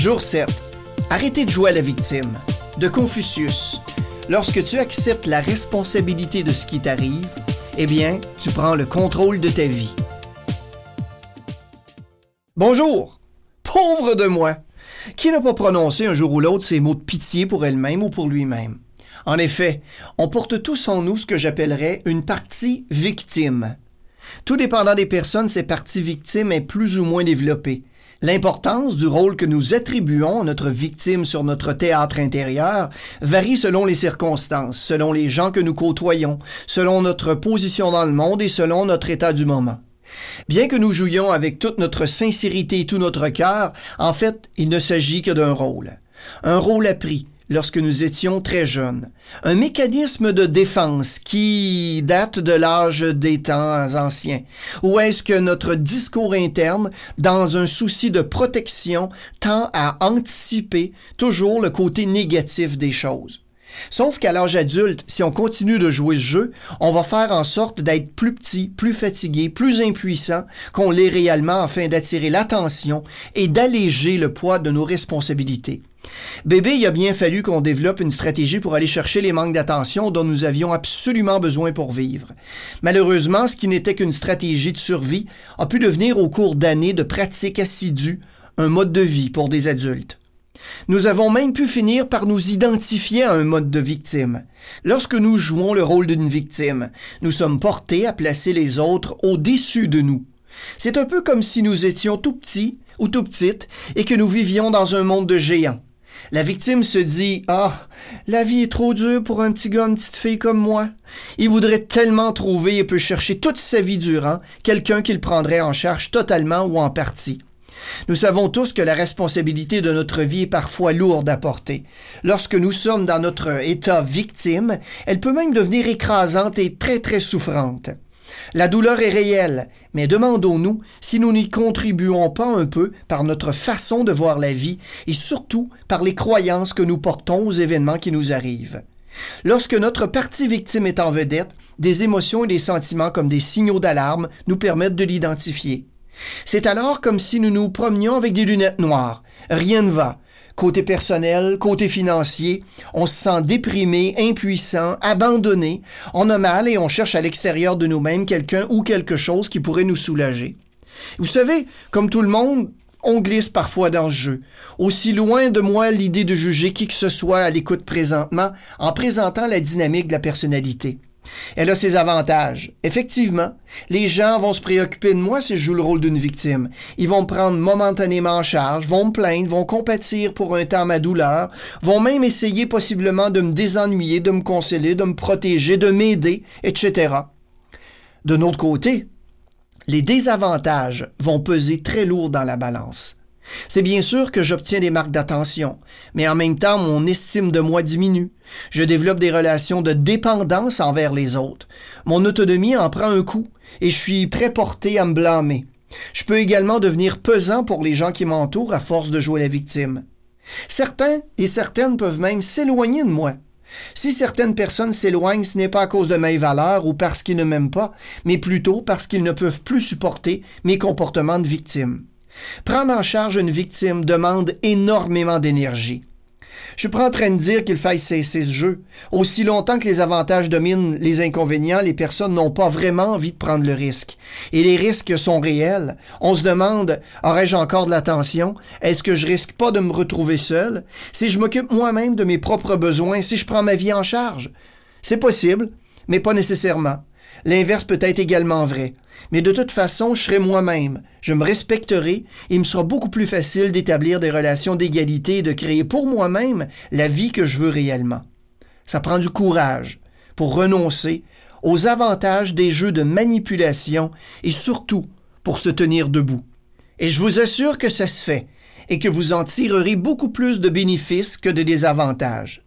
Jour 7. Arrêtez de jouer à la victime. De Confucius. Lorsque tu acceptes la responsabilité de ce qui t'arrive, eh bien, tu prends le contrôle de ta vie. Bonjour. Pauvre de moi. Qui n'a pas prononcé un jour ou l'autre ces mots de pitié pour elle-même ou pour lui-même? En effet, on porte tous en nous ce que j'appellerais une partie victime. Tout dépendant des personnes, ces parties victimes est plus ou moins développée. L'importance du rôle que nous attribuons à notre victime sur notre théâtre intérieur varie selon les circonstances, selon les gens que nous côtoyons, selon notre position dans le monde et selon notre état du moment. Bien que nous jouions avec toute notre sincérité et tout notre cœur, en fait, il ne s'agit que d'un rôle. Un rôle appris, lorsque nous étions très jeunes. Un mécanisme de défense qui date de l'âge des temps anciens. Ou est-ce que notre discours interne, dans un souci de protection, tend à anticiper toujours le côté négatif des choses? Sauf qu'à l'âge adulte, si on continue de jouer ce jeu, on va faire en sorte d'être plus petit, plus fatigué, plus impuissant qu'on l'est réellement afin d'attirer l'attention et d'alléger le poids de nos responsabilités. Bébé, il a bien fallu qu'on développe une stratégie pour aller chercher les manques d'attention dont nous avions absolument besoin pour vivre. Malheureusement, ce qui n'était qu'une stratégie de survie a pu devenir au cours d'années de pratique assidue un mode de vie pour des adultes. Nous avons même pu finir par nous identifier à un mode de victime. Lorsque nous jouons le rôle d'une victime, nous sommes portés à placer les autres au-dessus de nous. C'est un peu comme si nous étions tout petits ou tout petites et que nous vivions dans un monde de géants. La victime se dit Ah, la vie est trop dure pour un petit gars, une petite fille comme moi. Il voudrait tellement trouver et peut chercher toute sa vie durant quelqu'un qu'il prendrait en charge totalement ou en partie. Nous savons tous que la responsabilité de notre vie est parfois lourde à porter. Lorsque nous sommes dans notre état victime, elle peut même devenir écrasante et très très souffrante. La douleur est réelle, mais demandons-nous si nous n'y contribuons pas un peu par notre façon de voir la vie et surtout par les croyances que nous portons aux événements qui nous arrivent. Lorsque notre partie victime est en vedette, des émotions et des sentiments comme des signaux d'alarme nous permettent de l'identifier. C'est alors comme si nous nous promenions avec des lunettes noires. Rien ne va. Côté personnel, côté financier, on se sent déprimé, impuissant, abandonné, on a mal et on cherche à l'extérieur de nous-mêmes quelqu'un ou quelque chose qui pourrait nous soulager. Vous savez, comme tout le monde, on glisse parfois dans ce jeu. Aussi loin de moi l'idée de juger qui que ce soit à l'écoute présentement en présentant la dynamique de la personnalité. Elle a ses avantages. Effectivement, les gens vont se préoccuper de moi si je joue le rôle d'une victime. Ils vont me prendre momentanément en charge, vont me plaindre, vont compatir pour un temps ma douleur, vont même essayer possiblement de me désennuyer, de me consoler, de me protéger, de m'aider, etc. De notre côté, les désavantages vont peser très lourd dans la balance. C'est bien sûr que j'obtiens des marques d'attention, mais en même temps, mon estime de moi diminue. Je développe des relations de dépendance envers les autres. Mon autonomie en prend un coup et je suis très porté à me blâmer. Je peux également devenir pesant pour les gens qui m'entourent à force de jouer la victime. Certains et certaines peuvent même s'éloigner de moi. Si certaines personnes s'éloignent, ce n'est pas à cause de mes valeurs ou parce qu'ils ne m'aiment pas, mais plutôt parce qu'ils ne peuvent plus supporter mes comportements de victime. Prendre en charge une victime demande énormément d'énergie. Je suis pas en train de dire qu'il faille cesser ce jeu. Aussi longtemps que les avantages dominent les inconvénients, les personnes n'ont pas vraiment envie de prendre le risque. Et les risques sont réels. On se demande, aurais-je encore de l'attention? Est-ce que je risque pas de me retrouver seul? Si je m'occupe moi-même de mes propres besoins, si je prends ma vie en charge? C'est possible, mais pas nécessairement. L'inverse peut être également vrai. Mais de toute façon, je serai moi-même, je me respecterai et il me sera beaucoup plus facile d'établir des relations d'égalité et de créer pour moi-même la vie que je veux réellement. Ça prend du courage pour renoncer aux avantages des jeux de manipulation et surtout pour se tenir debout. Et je vous assure que ça se fait et que vous en tirerez beaucoup plus de bénéfices que de désavantages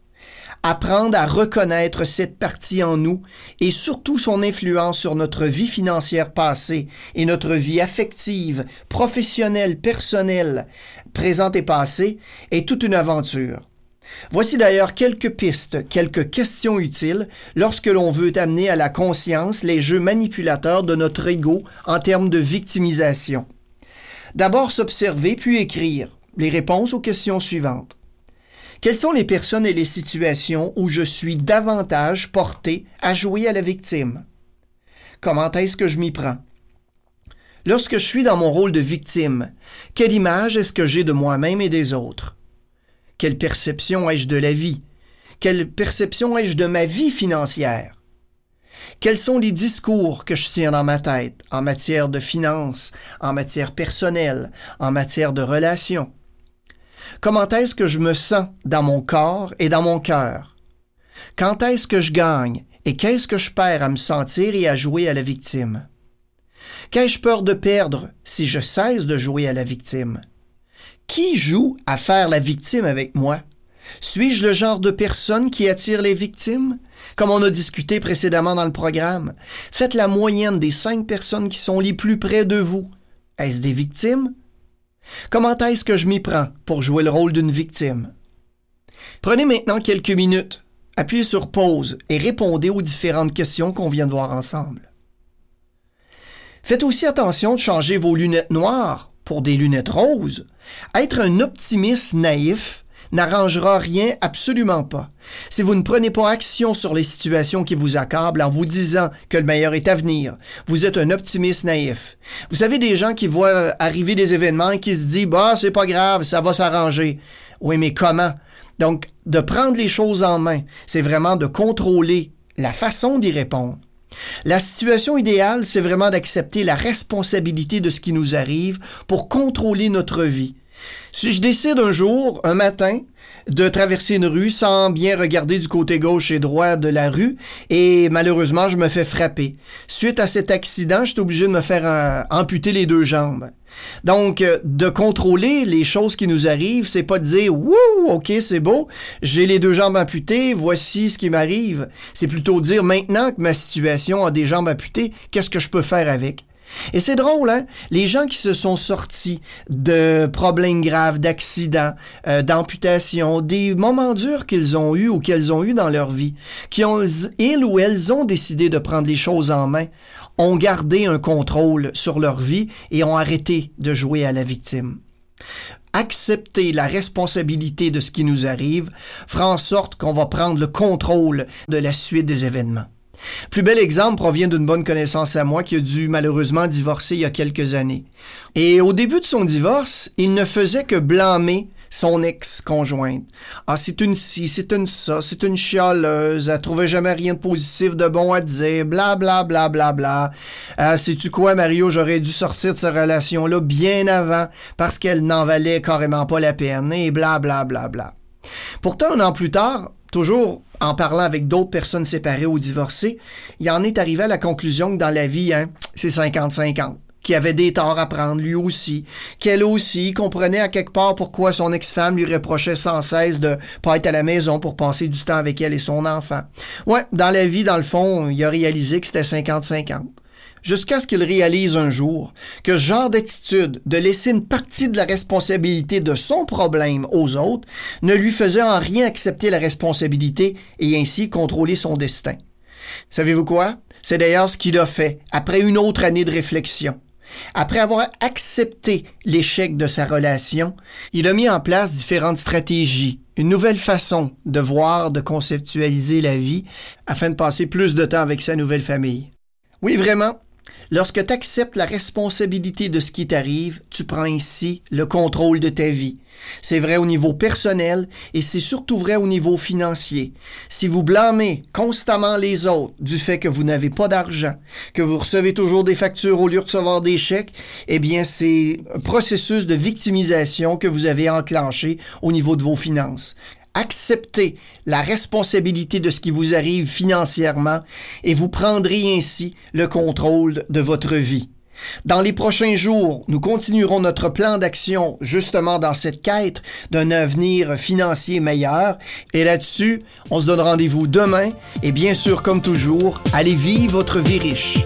apprendre à reconnaître cette partie en nous et surtout son influence sur notre vie financière passée et notre vie affective, professionnelle, personnelle, présente et passée est toute une aventure. Voici d'ailleurs quelques pistes, quelques questions utiles lorsque l'on veut amener à la conscience les jeux manipulateurs de notre ego en termes de victimisation. D'abord s'observer puis écrire. les réponses aux questions suivantes. Quelles sont les personnes et les situations où je suis davantage porté à jouer à la victime? Comment est-ce que je m'y prends? Lorsque je suis dans mon rôle de victime, quelle image est-ce que j'ai de moi-même et des autres? Quelle perception ai-je de la vie? Quelle perception ai-je de ma vie financière? Quels sont les discours que je tiens dans ma tête en matière de finances, en matière personnelle, en matière de relations? Comment est-ce que je me sens dans mon corps et dans mon cœur? Quand est-ce que je gagne et qu'est-ce que je perds à me sentir et à jouer à la victime? Qu'ai-je peur de perdre si je cesse de jouer à la victime? Qui joue à faire la victime avec moi? Suis-je le genre de personne qui attire les victimes? Comme on a discuté précédemment dans le programme, faites la moyenne des cinq personnes qui sont les plus près de vous. Est-ce des victimes? Comment est-ce que je m'y prends pour jouer le rôle d'une victime? Prenez maintenant quelques minutes, appuyez sur pause et répondez aux différentes questions qu'on vient de voir ensemble. Faites aussi attention de changer vos lunettes noires pour des lunettes roses. Être un optimiste naïf n'arrangera rien absolument pas. Si vous ne prenez pas action sur les situations qui vous accablent en vous disant que le meilleur est à venir, vous êtes un optimiste naïf. Vous savez des gens qui voient arriver des événements et qui se disent bah c'est pas grave, ça va s'arranger. Oui, mais comment? Donc de prendre les choses en main, c'est vraiment de contrôler la façon d'y répondre. La situation idéale, c'est vraiment d'accepter la responsabilité de ce qui nous arrive pour contrôler notre vie. Si je décide un jour, un matin, de traverser une rue sans bien regarder du côté gauche et droit de la rue et malheureusement je me fais frapper. Suite à cet accident, je suis obligé de me faire euh, amputer les deux jambes. Donc, euh, de contrôler les choses qui nous arrivent, c'est pas de dire Wouh, ok, c'est beau, j'ai les deux jambes amputées, voici ce qui m'arrive. C'est plutôt dire maintenant que ma situation a des jambes amputées, qu'est-ce que je peux faire avec? Et c'est drôle, hein? Les gens qui se sont sortis de problèmes graves, d'accidents, euh, d'amputations, des moments durs qu'ils ont eus ou qu'elles ont eus dans leur vie, qui ont, ils ou elles ont décidé de prendre les choses en main, ont gardé un contrôle sur leur vie et ont arrêté de jouer à la victime. Accepter la responsabilité de ce qui nous arrive fera en sorte qu'on va prendre le contrôle de la suite des événements. Plus bel exemple provient d'une bonne connaissance à moi qui a dû malheureusement divorcer il y a quelques années. Et au début de son divorce, il ne faisait que blâmer son ex-conjointe. Ah, c'est une ci, c'est une ça, c'est une chialeuse, elle trouvait jamais rien de positif, de bon à dire, bla bla bla bla bla. Euh, sais-tu quoi, Mario, j'aurais dû sortir de cette relation-là bien avant parce qu'elle n'en valait carrément pas la peine, et bla bla bla bla. Pourtant, un an plus tard, toujours en parlant avec d'autres personnes séparées ou divorcées, il en est arrivé à la conclusion que dans la vie, hein, c'est 50-50 qui avait des torts à prendre lui aussi, qu'elle aussi comprenait à quelque part pourquoi son ex-femme lui reprochait sans cesse de pas être à la maison pour passer du temps avec elle et son enfant. Ouais, dans la vie, dans le fond, il a réalisé que c'était 50-50 jusqu'à ce qu'il réalise un jour que ce genre d'attitude, de laisser une partie de la responsabilité de son problème aux autres, ne lui faisait en rien accepter la responsabilité et ainsi contrôler son destin. Savez-vous quoi? C'est d'ailleurs ce qu'il a fait après une autre année de réflexion. Après avoir accepté l'échec de sa relation, il a mis en place différentes stratégies, une nouvelle façon de voir, de conceptualiser la vie afin de passer plus de temps avec sa nouvelle famille. Oui, vraiment, Lorsque tu acceptes la responsabilité de ce qui t'arrive, tu prends ainsi le contrôle de ta vie. C'est vrai au niveau personnel et c'est surtout vrai au niveau financier. Si vous blâmez constamment les autres du fait que vous n'avez pas d'argent, que vous recevez toujours des factures au lieu de recevoir des chèques, eh bien c'est un processus de victimisation que vous avez enclenché au niveau de vos finances acceptez la responsabilité de ce qui vous arrive financièrement et vous prendrez ainsi le contrôle de votre vie. Dans les prochains jours, nous continuerons notre plan d'action justement dans cette quête d'un avenir financier meilleur. Et là-dessus, on se donne rendez-vous demain. Et bien sûr, comme toujours, allez vivre votre vie riche.